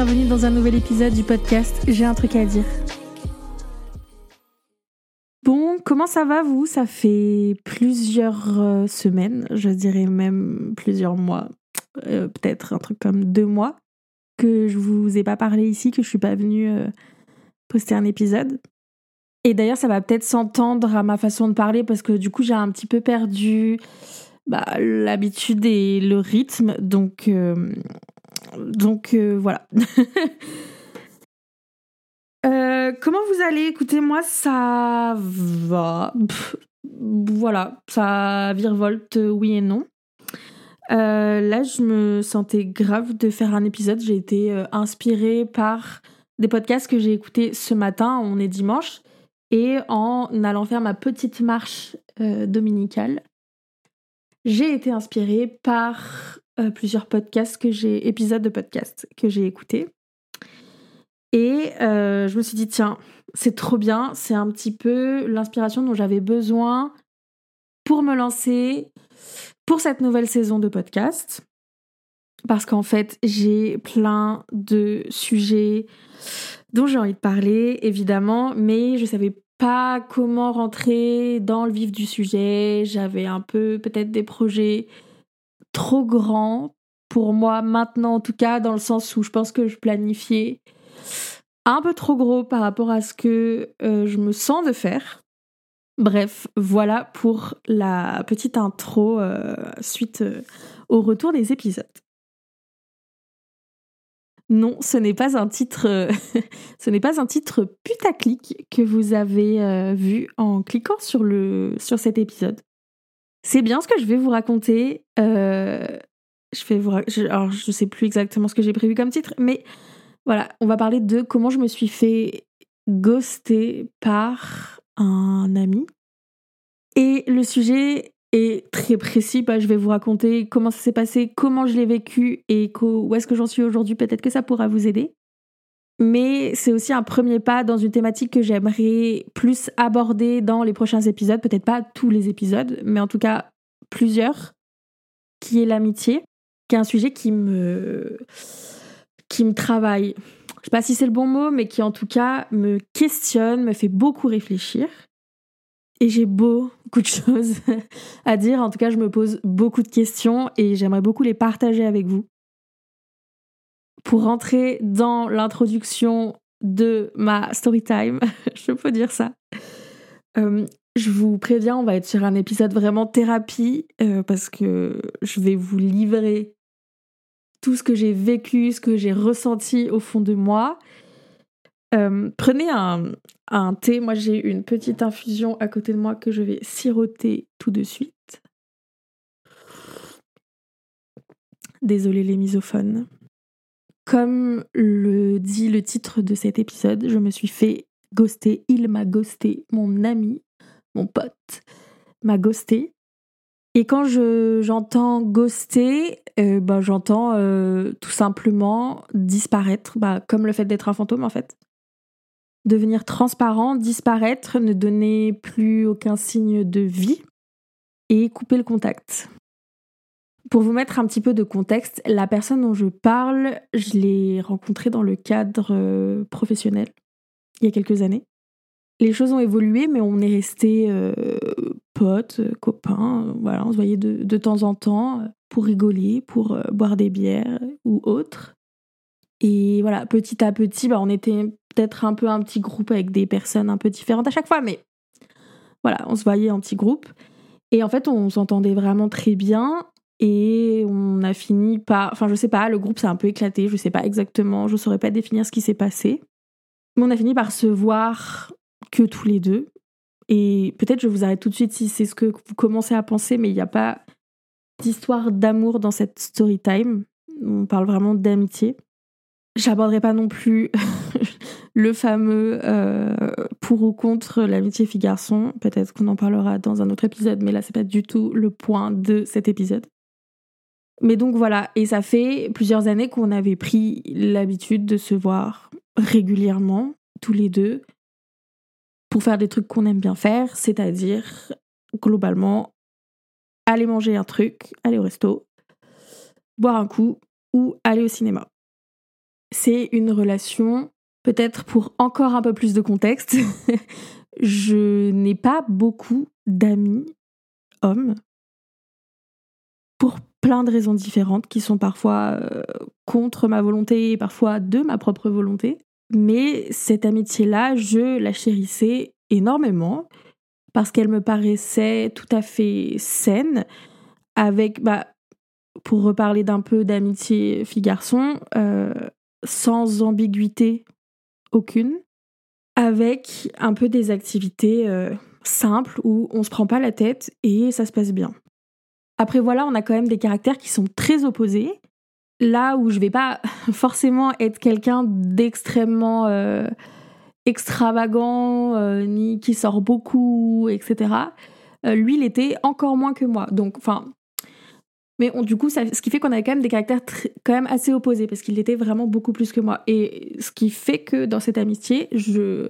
Bienvenue dans un nouvel épisode du podcast J'ai un truc à dire. Bon, comment ça va vous? Ça fait plusieurs euh, semaines, je dirais même plusieurs mois, euh, peut-être un truc comme deux mois, que je vous ai pas parlé ici, que je suis pas venue euh, poster un épisode. Et d'ailleurs, ça va peut-être s'entendre à ma façon de parler parce que du coup, j'ai un petit peu perdu bah, l'habitude et le rythme. Donc, donc euh, voilà. Euh, comment vous allez? Écoutez, moi, ça va. voilà, ça virevolte, oui et non. là, je me sentais grave de faire un épisode. J'ai été inspirée par des podcasts que j'ai écoutés ce matin. On est dimanche. Et en allant faire ma petite marche dominicale, j'ai été inspirée par euh, plusieurs podcasts que j'ai, épisodes de podcasts que j'ai écoutés. Et euh, je me suis dit, tiens, c'est trop bien, c'est un petit peu l'inspiration dont j'avais besoin pour me lancer pour cette nouvelle saison de podcast. Parce qu'en fait, j'ai plein de sujets dont j'ai envie de parler, évidemment, mais je savais pas comment rentrer dans le vif du sujet. J'avais un peu peut-être des projets trop grands pour moi maintenant en tout cas dans le sens où je pense que je planifiais un peu trop gros par rapport à ce que euh, je me sens de faire. Bref, voilà pour la petite intro euh, suite euh, au retour des épisodes. Non, ce n'est pas un titre, ce n'est pas un titre putaclic que vous avez vu en cliquant sur cet épisode. C'est bien ce que je vais vous raconter. Euh, je vais vous, je, sais plus exactement ce que j'ai prévu comme titre, mais voilà, on va parler de comment je me suis fait ghoster par un ami. Et le sujet et très précis. Bah, je vais vous raconter comment ça s'est passé, comment je l'ai vécu et où est-ce que j'en suis aujourd'hui. Peut-être que ça pourra vous aider. Mais c'est aussi un premier pas dans une thématique que j'aimerais plus aborder dans les prochains épisodes. Peut-être pas tous les épisodes, mais en tout cas plusieurs, qui est l'amitié, qui est un sujet qui me, qui me travaille. Je sais pas si c'est le bon mot, mais qui en tout cas me questionne, me fait beaucoup réfléchir. Et j'ai beaucoup de choses à dire. En tout cas, je me pose beaucoup de questions et j'aimerais beaucoup les partager avec vous. Pour rentrer dans l'introduction de ma story time, je peux dire ça. Euh, je vous préviens, on va être sur un épisode vraiment thérapie euh, parce que je vais vous livrer tout ce que j'ai vécu, ce que j'ai ressenti au fond de moi euh, prenez un, un thé. Moi, j'ai une petite infusion à côté de moi que je vais siroter tout de suite. Désolée les misophones. Comme le dit le titre de cet épisode, je me suis fait ghoster. Il m'a ghosté. Mon ami, mon pote, m'a ghosté. Et quand je, j'entends ghoster, euh, bah, j'entends euh, tout simplement disparaître, bah, comme le fait d'être un fantôme en fait devenir transparent, disparaître, ne donner plus aucun signe de vie et couper le contact. Pour vous mettre un petit peu de contexte, la personne dont je parle, je l'ai rencontrée dans le cadre euh, professionnel il y a quelques années. Les choses ont évolué, mais on est resté euh, potes, copains. Voilà, on se voyait de, de temps en temps pour rigoler, pour euh, boire des bières ou autre. Et voilà, petit à petit, bah, on était peut-être un peu un petit groupe avec des personnes un peu différentes à chaque fois, mais voilà, on se voyait en petit groupe. Et en fait, on s'entendait vraiment très bien. Et on a fini par. Enfin, je sais pas, le groupe s'est un peu éclaté, je sais pas exactement, je saurais pas définir ce qui s'est passé. Mais on a fini par se voir que tous les deux. Et peut-être je vous arrête tout de suite si c'est ce que vous commencez à penser, mais il n'y a pas d'histoire d'amour dans cette story time. On parle vraiment d'amitié. J'aborderai pas non plus le fameux euh, pour ou contre l'amitié fille-garçon. Peut-être qu'on en parlera dans un autre épisode, mais là, c'est pas du tout le point de cet épisode. Mais donc voilà, et ça fait plusieurs années qu'on avait pris l'habitude de se voir régulièrement, tous les deux, pour faire des trucs qu'on aime bien faire, c'est-à-dire globalement aller manger un truc, aller au resto, boire un coup ou aller au cinéma. c'est une relation, peut-être pour encore un peu plus de contexte, je n'ai pas beaucoup d'amis hommes pour plein de raisons différentes qui sont parfois euh, contre ma volonté et parfois de ma propre volonté. Mais cette amitié-là, je la chérissais énormément parce qu'elle me paraissait tout à fait saine, avec, bah, pour reparler d'un peu d'amitié fille-garçon, euh, sans ambiguïté aucune, avec un peu des activités euh, simples où on se prend pas la tête et ça se passe bien. Après voilà, on a quand même des caractères qui sont très opposés. Là où je vais pas forcément être quelqu'un d'extrêmement euh, extravagant, euh, ni qui sort beaucoup, etc. Euh, lui, il était encore moins que moi. Donc, enfin, mais du coup, ce qui fait qu'on avait quand même des caractères quand même assez opposés parce qu'il était vraiment beaucoup plus que moi. Et ce qui fait que dans cette amitié, je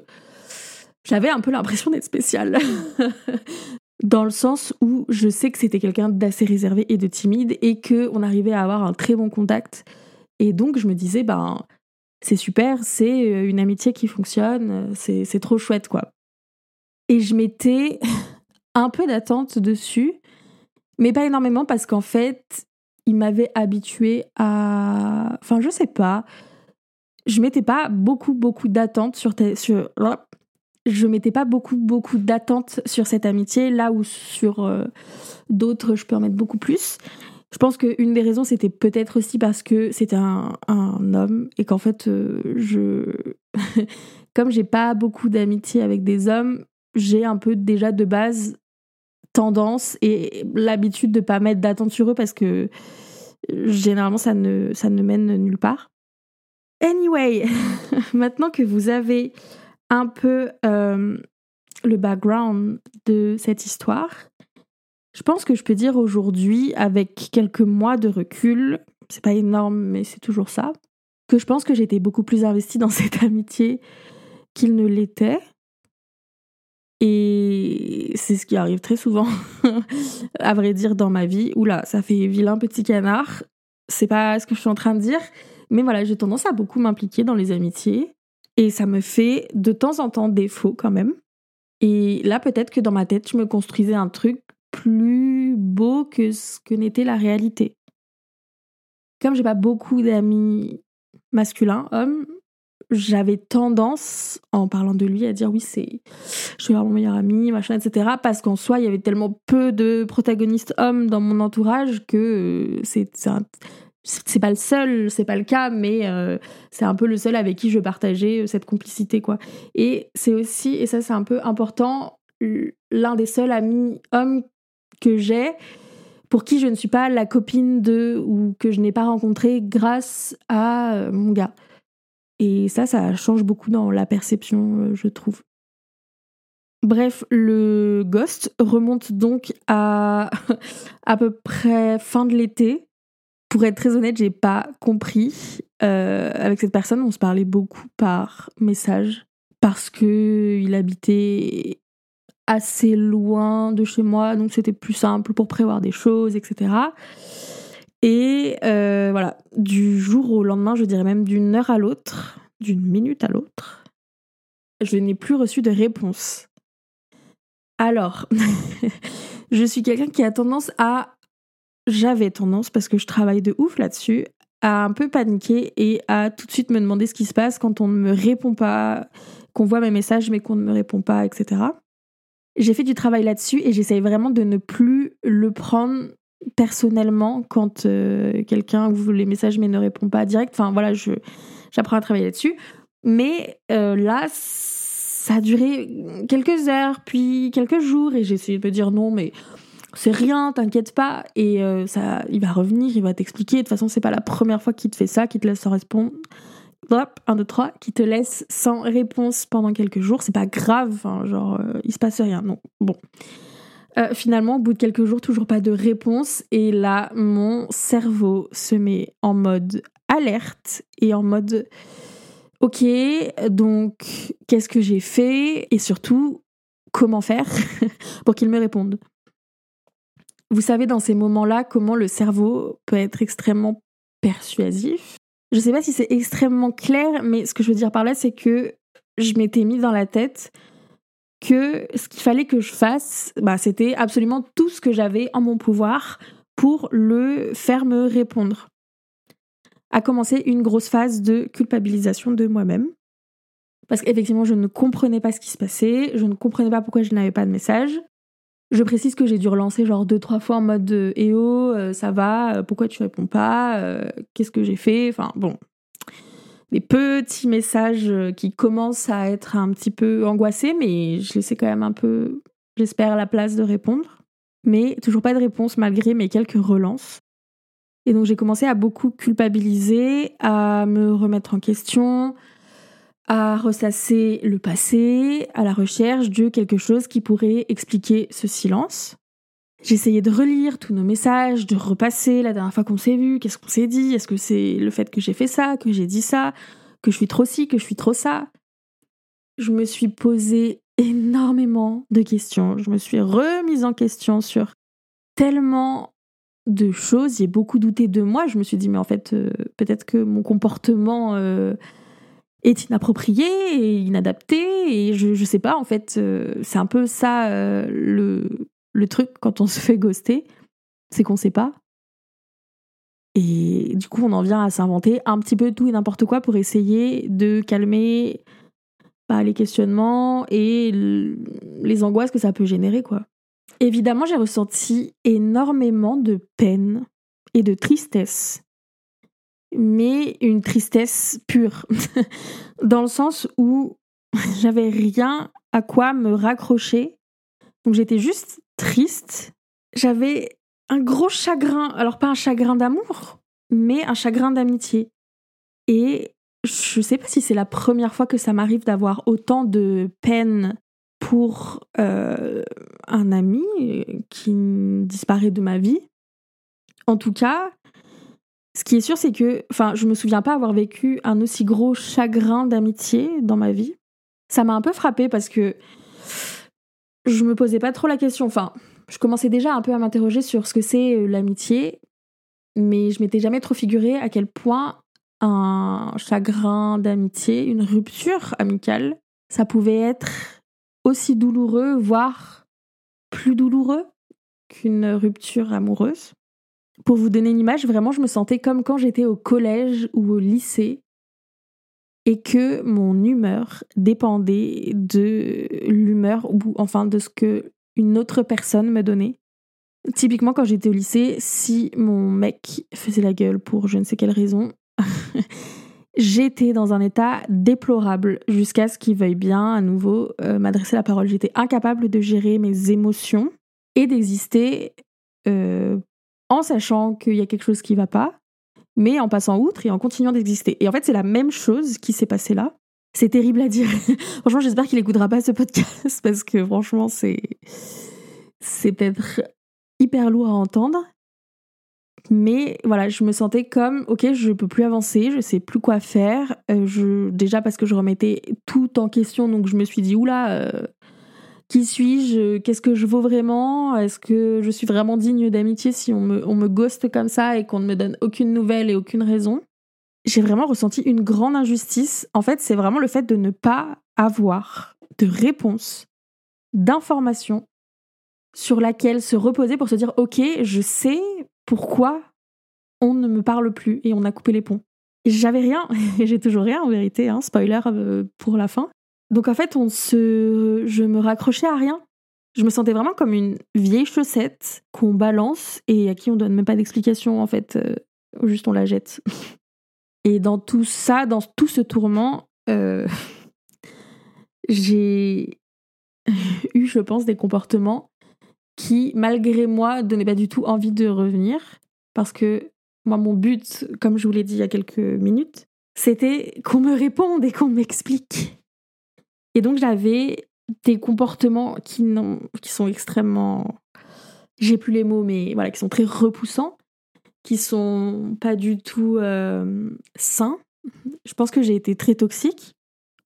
j'avais un peu l'impression d'être spéciale. dans le sens où je sais que c'était quelqu'un d'assez réservé et de timide et que on arrivait à avoir un très bon contact. Et donc je me disais ben c'est super, c'est euh, une amitié qui fonctionne, c'est trop chouette quoi. Et je m'étais un peu d'attente dessus, mais pas énormément parce qu'en fait, il m'avait habitué à. Enfin, je sais pas. Je mettais pas beaucoup, beaucoup d'attentes sur, sur. Je mettais pas beaucoup, beaucoup d'attentes sur cette amitié, là où sur euh, d'autres, je peux en mettre beaucoup plus. Je pense qu'une des raisons, c'était peut-être aussi parce que c'était un, homme et qu'en fait, euh, je. Comme j'ai pas beaucoup d'amitié avec des hommes, j'ai un peu déjà de base tendance et l'habitude de pas mettre d'attente sur eux parce que généralement ça ne, ça ne mène nulle part. Anyway, maintenant que vous avez un peu euh, le background de cette histoire, je pense que je peux dire aujourd'hui, avec quelques mois de recul, c'est pas énorme, mais c'est toujours ça, que je pense que j'étais beaucoup plus investie dans cette amitié qu'il ne l'était. Et c'est ce qui arrive très souvent, à vrai dire, dans ma vie. Oula, ça fait vilain petit canard. C'est pas ce que je suis en train de dire. Mais voilà, j'ai tendance à beaucoup m'impliquer dans les amitiés. Et ça me fait de temps en temps défaut quand même. Et là, peut-être que dans ma tête, je me construisais un truc plus beau que ce que n'était la réalité. Comme j'ai pas beaucoup d'amis masculins, hommes, j'avais tendance, en parlant de lui, à dire oui, c'est, je suis mon meilleur ami, machin, etc. Parce qu'en soi, il y avait tellement peu de protagonistes hommes dans mon entourage que euh, c'est, c'est pas le seul, c'est pas le cas, mais euh, c'est un peu le seul avec qui je partageais euh, cette complicité, quoi. Et c'est aussi, et ça c'est un peu important, l'un des seuls amis hommes que j'ai pour qui je ne suis pas la copine de ou que je n'ai pas rencontré grâce à euh, mon gars. Et ça, ça change beaucoup dans la perception, je trouve. Bref, le Ghost remonte donc à à peu près fin de l'été. Pour être très honnête, j'ai pas compris. Euh, avec cette personne, on se parlait beaucoup par message parce que il habitait assez loin de chez moi, donc c'était plus simple pour prévoir des choses, etc. Et euh, voilà, du jour au lendemain, je dirais même d'une heure à l'autre, d'une minute à l'autre, je n'ai plus reçu de réponse. Alors, je suis quelqu'un qui a tendance à... J'avais tendance, parce que je travaille de ouf là-dessus, à un peu paniquer et à tout de suite me demander ce qui se passe quand on ne me répond pas, qu'on voit mes messages mais qu'on ne me répond pas, etc. J'ai fait du travail là-dessus et j'essaye vraiment de ne plus le prendre personnellement quand euh, quelqu'un ouvre les messages mais ne répond pas direct. Enfin voilà, je, j'apprends à travailler là-dessus. Mais euh, là, ça a duré quelques heures, puis quelques jours et j'ai essayé de me dire non, mais c'est rien, t'inquiète pas. Et euh, ça, il va revenir, il va t'expliquer. De toute façon, c'est pas la première fois qu'il te fait ça, qu'il te laisse sans répondre hop, 1, 2, 3, qui te laisse sans réponse pendant quelques jours. C'est pas grave, genre, euh, il se passe rien. Non, bon. Euh, finalement, au bout de quelques jours, toujours pas de réponse. Et là, mon cerveau se met en mode alerte et en mode Ok, donc qu'est-ce que j'ai fait? Et surtout, comment faire pour qu'il me réponde? Vous savez, dans ces moments-là, comment le cerveau peut être extrêmement persuasif Je sais pas si c'est extrêmement clair, mais ce que je veux dire par là, c'est que je m'étais mis dans la tête que ce qu'il fallait que je fasse, bah, c'était absolument tout ce que j'avais en mon pouvoir pour le faire me répondre. A commencé une grosse phase de culpabilisation de moi-même. Parce qu'effectivement, je ne comprenais pas ce qui se passait, je ne comprenais pas pourquoi je n'avais pas de message. Je précise que j'ai dû relancer genre deux, trois fois en mode Eh oh, euh, ça va, euh, pourquoi tu réponds pas euh, Qu'est-ce que j'ai fait? Enfin bon, des petits messages qui commencent à être un petit peu angoissés, mais je laissais quand même un peu, j'espère, la place de répondre. Mais toujours pas de réponse malgré mes quelques relances. Et donc j'ai commencé à beaucoup culpabiliser, à me remettre en question, à ressasser le passé, à la recherche de quelque chose qui pourrait expliquer ce silence. J'essayais de relire tous nos messages, de repasser la dernière fois qu'on s'est vu, qu'est-ce qu'on s'est dit, est-ce que c'est le fait que j'ai fait ça, que j'ai dit ça, que je suis trop ci, que je suis trop ça. Je me suis posé énormément de questions, je me suis remise en question sur tellement de choses, j'ai beaucoup douté de moi, je me suis dit mais en fait euh, peut-être que mon comportement euh, est inapproprié et inadapté et je, je sais pas en fait euh, c'est un peu ça euh, le, le truc quand on se fait ghoster c'est qu'on sait pas. Et du coup on en vient à s'inventer un petit peu tout et n'importe quoi pour essayer de calmer bah, les questionnements et les angoisses que ça peut générer quoi. Évidemment j'ai ressenti énormément de peine et de tristesse mais une tristesse pure, dans le sens où j'avais rien à quoi me raccrocher. Donc j'étais juste triste. J'avais un gros chagrin, alors pas un chagrin d'amour, mais un chagrin d'amitié. Et je sais pas si c'est la première fois que ça m'arrive d'avoir autant de peine pour euh, un ami qui disparaît de ma vie. En tout cas, ce qui est sûr, c'est que, enfin, je me souviens pas avoir vécu un aussi gros chagrin d'amitié dans ma vie. Ça m'a un peu frappé parce que je me posais pas trop la question. Enfin, je commençais déjà un peu à m'interroger sur ce que c'est euh, l'amitié, mais je m'étais jamais trop figuré à quel point un chagrin d'amitié, une rupture amicale, ça pouvait être aussi douloureux, voire plus douloureux qu'une rupture amoureuse. Pour vous donner une image, vraiment, je me sentais comme quand j'étais au collège ou au lycée et que mon humeur dépendait de l'humeur ou enfin de ce que une autre personne me donnait. Typiquement, quand j'étais au lycée, si mon mec faisait la gueule pour je ne sais quelle raison, j'étais dans un état déplorable jusqu'à ce qu'il veuille bien à nouveau euh, m'adresser la parole. J'étais incapable de gérer mes émotions et d'exister euh, en sachant qu'il y a quelque chose qui va pas, mais en passant outre et en continuant d'exister. Et en fait, c'est la même chose qui s'est passé là. C'est terrible à dire. franchement, j'espère qu'il écoutera pas ce podcast parce que franchement, c'est c'est peut-être hyper lourd à entendre. Mais voilà, je me sentais comme ok, je peux plus avancer, je sais plus quoi faire. Euh, je déjà parce que je remettais tout en question, donc je me suis dit oula, euh, qui suis-je Qu'est-ce que je vaux vraiment Est-ce que je suis vraiment digne d'amitié si on me, on me ghoste comme ça et qu'on ne me donne aucune nouvelle et aucune raison? J'ai vraiment ressenti une grande injustice. En fait, c'est vraiment le fait de ne pas avoir de réponse, d'information sur laquelle se reposer pour se dire ok, je sais pourquoi on ne me parle plus et on a coupé les ponts. J'avais rien, et j'ai toujours rien en vérité, hein, spoiler euh, pour la fin. Donc en fait, on se... je me raccrochais à rien. Je me sentais vraiment comme une vieille chaussette qu'on balance et à qui on donne même pas d'explication en fait. Euh, juste on la jette. Et dans tout ça, dans tout ce tourment, euh, j'ai eu, je pense, des comportements qui, malgré moi, donnaient pas du tout envie de revenir. Parce que moi, mon but, comme je vous l'ai dit il y a quelques minutes, c'était qu'on me réponde et qu'on m'explique. Et donc j'avais des comportements qui, sont extrêmement... J'ai plus les mots, mais voilà, qui sont très repoussants, qui sont pas du tout euh, sains. Je pense que j'ai été très toxique,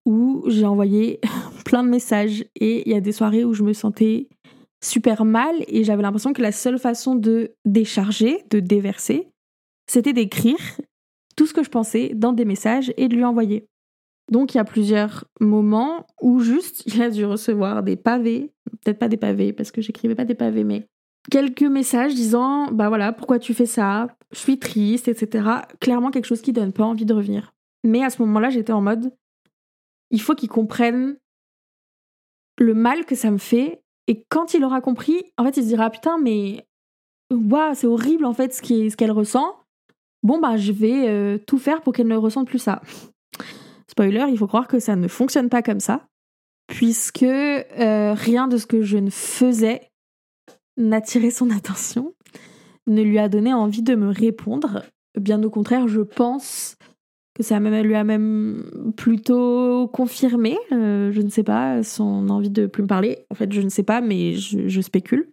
où j'ai envoyé plein de messages. Et il y a des soirées où je me sentais super mal et j'avais l'impression que la seule façon de décharger, de déverser, c'était d'écrire tout ce que je pensais dans des messages et de lui envoyer. Donc il y a plusieurs moments où juste il a dû recevoir des pavés, peut-être pas des pavés parce que j'écrivais pas des pavés, mais quelques messages disant bah voilà pourquoi tu fais ça, je suis triste, etc. Clairement quelque chose qui donne pas envie de revenir. Mais à ce moment-là j'étais en mode il faut qu'il comprenne le mal que ça me fait et quand il aura compris, en fait il se dira putain mais waouh c'est horrible en fait ce qu'elle ressent. Bon bah je vais euh, tout faire pour qu'elle ne ressente plus ça. Spoiler, il faut croire que ça ne fonctionne pas comme ça, puisque euh, rien de ce que je ne faisais n'attirait son attention, ne lui a donné envie de me répondre. Bien au contraire, je pense que ça lui a même plutôt confirmé, euh, je ne sais pas, son envie de plus me parler. En fait, je ne sais pas, mais je, je spécule.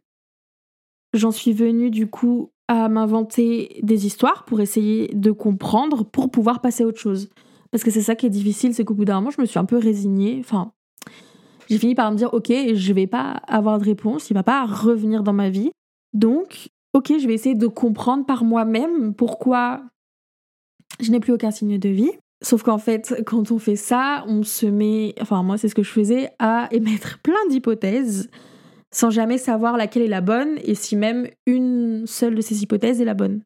J'en suis venue du coup à m'inventer des histoires pour essayer de comprendre, pour pouvoir passer à autre chose. Parce que c'est ça qui est difficile, c'est qu'au bout d'un moment, je me suis un peu résignée. Enfin, j'ai fini par me dire, ok, je vais pas avoir de réponse, il va pas revenir dans ma vie. Donc, ok, je vais essayer de comprendre par moi-même pourquoi je n'ai plus aucun signe de vie. Sauf qu'en fait, quand on fait ça, on se met, enfin moi c'est ce que je faisais, à émettre plein d'hypothèses sans jamais savoir laquelle est la bonne et si même une seule de ces hypothèses est la bonne.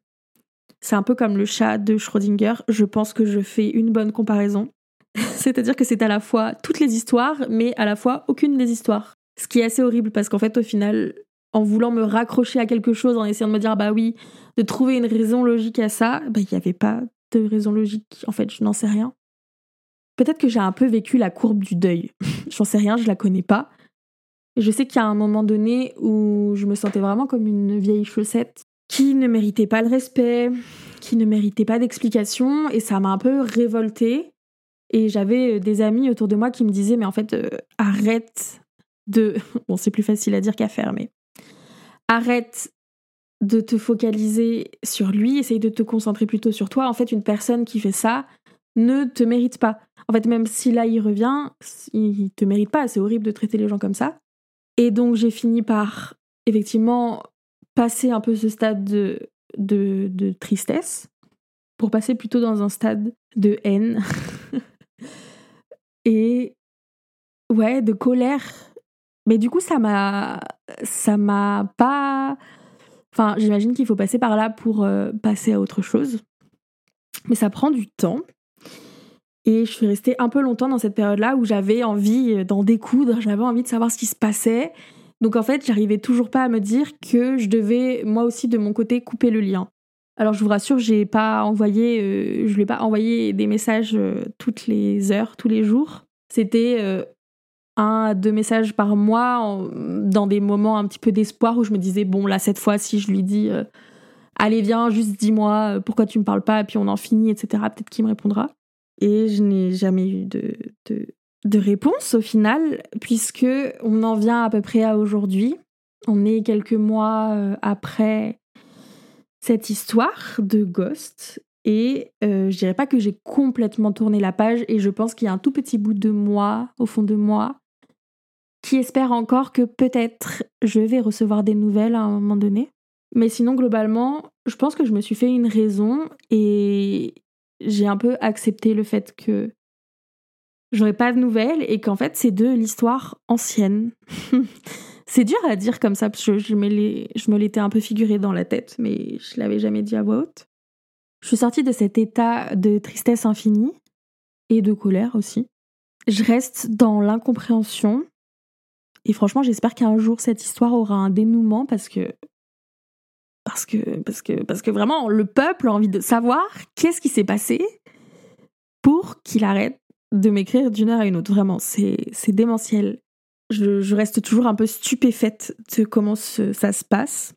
C'est un peu comme le chat de Schrödinger. Je pense que je fais une bonne comparaison. C'est-à-dire que c'est à la fois toutes les histoires, mais à la fois aucune des histoires. Ce qui est assez horrible parce qu'en fait, au final, en voulant me raccrocher à quelque chose, en essayant de me dire, bah oui, de trouver une raison logique à ça, bah il n'y avait pas de raison logique. En fait, je n'en sais rien. Peut-être que j'ai un peu vécu la courbe du deuil. J'en sais rien, je la connais pas. Je sais qu'il y a un moment donné où je me sentais vraiment comme une vieille chaussette qui ne méritait pas le respect, qui ne méritait pas d'explication, et ça m'a un peu révoltée. Et j'avais euh, des amis autour de moi qui me disaient, mais en fait, euh, arrête de... Bon, c'est plus facile à dire qu'à faire, mais... Arrête de te focaliser sur lui, essaye de te concentrer plutôt sur toi. En fait, une personne qui fait ça ne te mérite pas. En fait, même si là il revient, il te mérite pas. C'est horrible de traiter les gens comme ça. Et donc j'ai fini par effectivement passer un peu ce stade de, de, tristesse pour passer plutôt dans un stade de haine. Et ouais de colère. Mais du coup ça m'a ça m'a pas enfin j'imagine qu'il faut passer par là pour euh, passer à autre chose. Mais ça prend du temps. Et je suis restée un peu longtemps dans cette période là où j'avais envie d'en découdre j'avais envie de savoir ce qui se passait donc en fait, j'arrivais toujours pas à me dire que je devais moi aussi de mon côté couper le lien. Alors je vous rassure, j'ai pas envoyé, euh, je lui ai pas envoyé des messages euh, toutes les heures, tous les jours. C'était euh, un deux messages par mois dans des moments un petit peu d'espoir où je me disais bon là cette fois si je lui dis allez viens juste dis-moi pourquoi tu me parles pas et puis on en finit etc peut-être qu'il me répondra. Et je n'ai jamais eu de, de, de réponse au final, puisque on en vient à peu près à aujourd'hui. On est quelques mois euh, après cette histoire de Ghost. Et euh, je dirais pas que j'ai complètement tourné la page et je pense qu'il y a un tout petit bout de moi, au fond de moi, qui espère encore que peut-être je vais recevoir des nouvelles à un moment donné. Mais sinon, globalement, je pense que je me suis fait une raison et j'ai un peu accepté le fait que j'aurais pas de nouvelles et qu'en fait c'est de l'histoire ancienne. c'est dur à dire comme ça parce que je me l'étais un peu figuré dans la tête mais je l'avais jamais dit à voix haute. Je suis sortie de cet état de tristesse infinie et de colère aussi. Je reste dans l'incompréhension et franchement j'espère qu'un jour cette histoire aura un dénouement parce que parce que parce que parce que vraiment le peuple a envie de savoir qu'est-ce qui s'est passé pour qu'il arrête de m'écrire d'une heure à une autre, vraiment, c'est démentiel. Je, reste toujours un peu stupéfaite de comment ça se passe.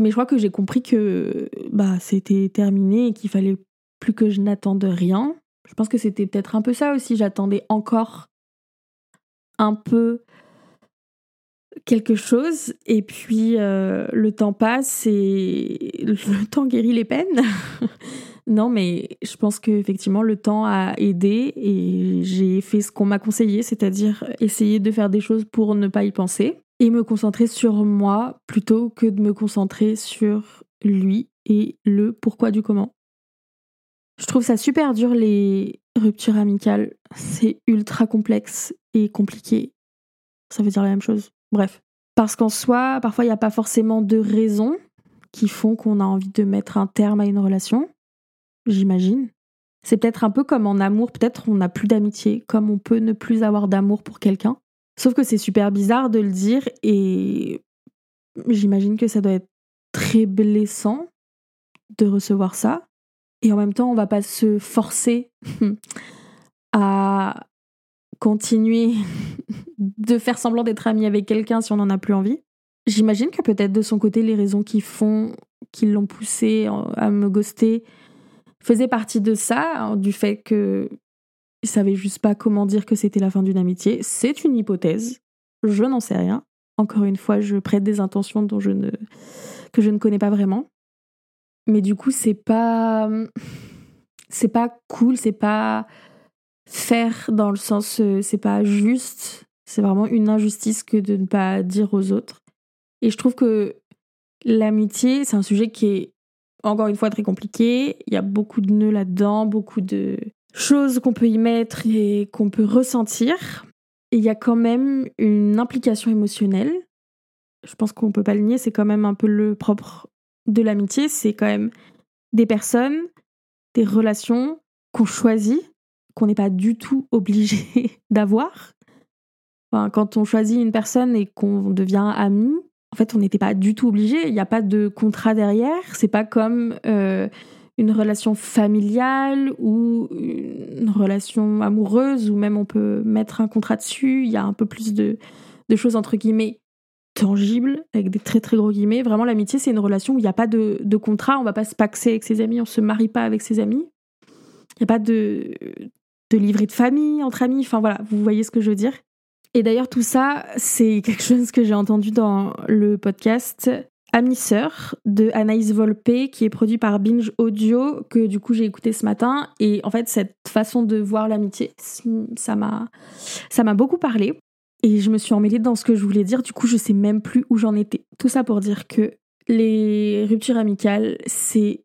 Mais je crois que j'ai compris que bah, c'était terminé et qu'il fallait plus que je n'attende rien. Je pense que c'était peut-être un peu ça aussi. J'attendais encore un peu quelque chose et puis euh, le temps passe et le temps guérit les peines. Non, mais je pense qu'effectivement, le temps a aidé et j'ai fait ce qu'on m'a conseillé, c'est-à-dire essayer de faire des choses pour ne pas y penser et me concentrer sur moi plutôt que de me concentrer sur lui et le pourquoi du comment. Je trouve ça super dur les ruptures amicales. C'est ultra complexe et compliqué. Ça veut dire la même chose. Bref. Parce qu'en soi, parfois, il n'y a pas forcément de raisons qui font qu'on a envie de mettre un terme à une relation. J'imagine. C'est peut-être un peu comme en amour, peut-être on n'a plus d'amitié, comme on peut ne plus avoir d'amour pour quelqu'un. Sauf que c'est super bizarre de le dire et j'imagine que ça doit être très blessant de recevoir ça. Et en même temps, on va pas se forcer à continuer de faire semblant d'être ami avec quelqu'un si on n'en a plus envie. J'imagine que peut-être de son côté, les raisons qui font, qui l'ont poussé à me ghoster faisaient partie de ça, du fait que il savait juste pas comment dire que c'était la fin d'une amitié. C'est une hypothèse. Je n'en sais rien. Encore une fois, je prête des intentions dont je ne, que je ne connais pas vraiment. Mais du coup, c'est pas, c'est pas cool, c'est pas faire dans le sens, euh, c'est pas juste. C'est vraiment une injustice que de ne pas dire aux autres. Et je trouve que l'amitié, c'est un sujet qui est encore une fois très compliqué. Il y a beaucoup de nœuds là-dedans, beaucoup de choses qu'on peut y mettre et qu'on peut ressentir. Et il y a quand même une implication émotionnelle. Je pense qu'on peut pas le nier, c'est quand même un peu le propre de l'amitié. C'est quand même des personnes, des relations qu'on choisit, qu'on n'est pas du tout obligé d'avoir. quand on choisit une personne et qu'on devient ami, en fait, on n'était pas du tout obligé. Il n'y a pas de contrat derrière. C'est pas comme euh, une relation familiale ou une relation amoureuse où même on peut mettre un contrat dessus. Il y a un peu plus de, choses entre guillemets tangibles avec des très très gros guillemets. Vraiment, l'amitié, c'est une relation où il n'y a pas de, de, contrat. On va pas se paxer avec ses amis. On se marie pas avec ses amis. Il n'y a pas de, de livret de famille entre amis. Enfin voilà, vous voyez ce que je veux dire? Et d'ailleurs, tout ça, c'est quelque chose que j'ai entendu dans le podcast Ami Sœur de Anaïs Volpe, qui est produit par Binge Audio, que du coup j'ai écouté ce matin. Et en fait, cette façon de voir l'amitié, ça m'a, ça m'a beaucoup parlé. Et je me suis emmêlée dans ce que je voulais dire. Du coup, je sais même plus où j'en étais. Tout ça pour dire que les ruptures amicales, c'est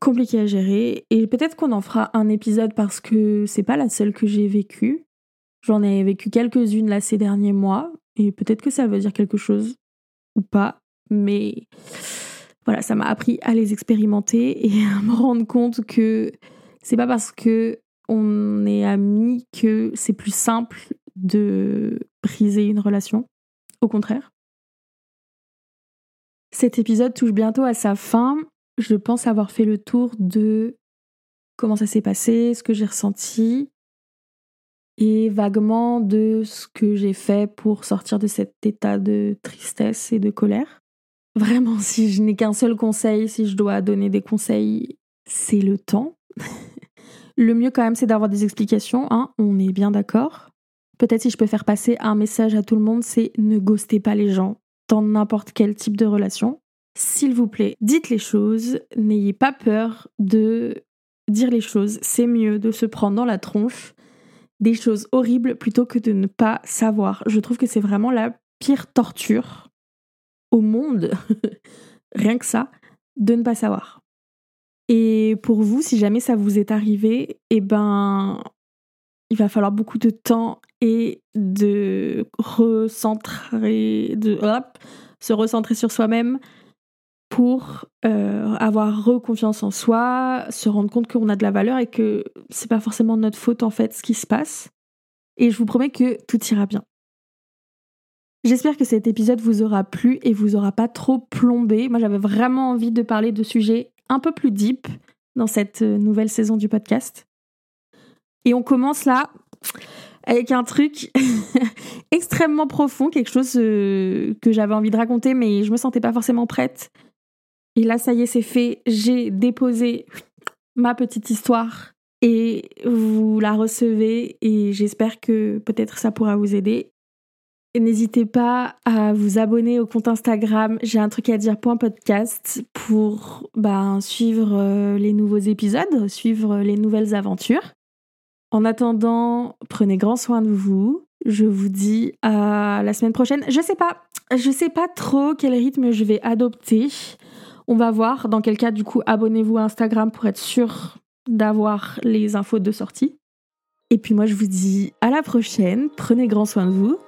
compliqué à gérer. Et peut-être qu'on en fera un épisode parce que c'est pas la seule que j'ai vécue. J'en ai vécu quelques-unes là ces derniers mois et peut-être que ça veut dire quelque chose ou pas, mais voilà, ça m'a appris à les expérimenter et à me rendre compte que c'est pas parce que on est amis que c'est plus simple de briser une relation. Au contraire. Cet épisode touche bientôt à sa fin. Je pense avoir fait le tour de comment ça s'est passé, ce que j'ai ressenti et vaguement de ce que j'ai fait pour sortir de cet état de tristesse et de colère. Vraiment, si je n'ai qu'un seul conseil, si je dois donner des conseils, c'est le temps. le mieux quand même, c'est d'avoir des explications, hein, on est bien d'accord. Peut-être si je peux faire passer un message à tout le monde, c'est ne ghostez pas les gens dans n'importe quel type de relation. S'il vous plaît, dites les choses, n'ayez pas peur de dire les choses, c'est mieux de se prendre dans la tronche des choses horribles plutôt que de ne pas savoir. Je trouve que c'est vraiment la pire torture au monde, rien que ça, de ne pas savoir. Et pour vous, si jamais ça vous est arrivé, eh ben, il va falloir beaucoup de temps et de recentrer, de se recentrer sur soi-même, pour euh, avoir reconfiance en soi, se rendre compte qu'on a de la valeur et que c'est pas forcément notre faute en fait ce qui se passe. Et je vous promets que tout ira bien. J'espère que cet épisode vous aura plu et vous aura pas trop plombé. Moi j'avais vraiment envie de parler de sujets un peu plus deep dans cette euh, nouvelle saison du podcast. Et on commence là avec un truc extrêmement profond, quelque chose euh, que j'avais envie de raconter mais je me sentais pas forcément prête et là, ça y est, c'est fait. J'ai déposé ma petite histoire et vous la recevez et j'espère que peut-être ça pourra vous aider. N'hésitez pas à vous abonner au compte Instagram j'ai un truc à dire podcast pour ben, suivre euh, les nouveaux épisodes, suivre les nouvelles aventures. En attendant, prenez grand soin de vous. Je vous dis à la semaine prochaine. Je sais pas, je sais pas trop quel rythme je vais adopter. On va voir dans quel cas, du coup, abonnez-vous à Instagram pour être sûr d'avoir les infos de sortie. Et puis moi, je vous dis à la prochaine. Prenez grand soin de vous.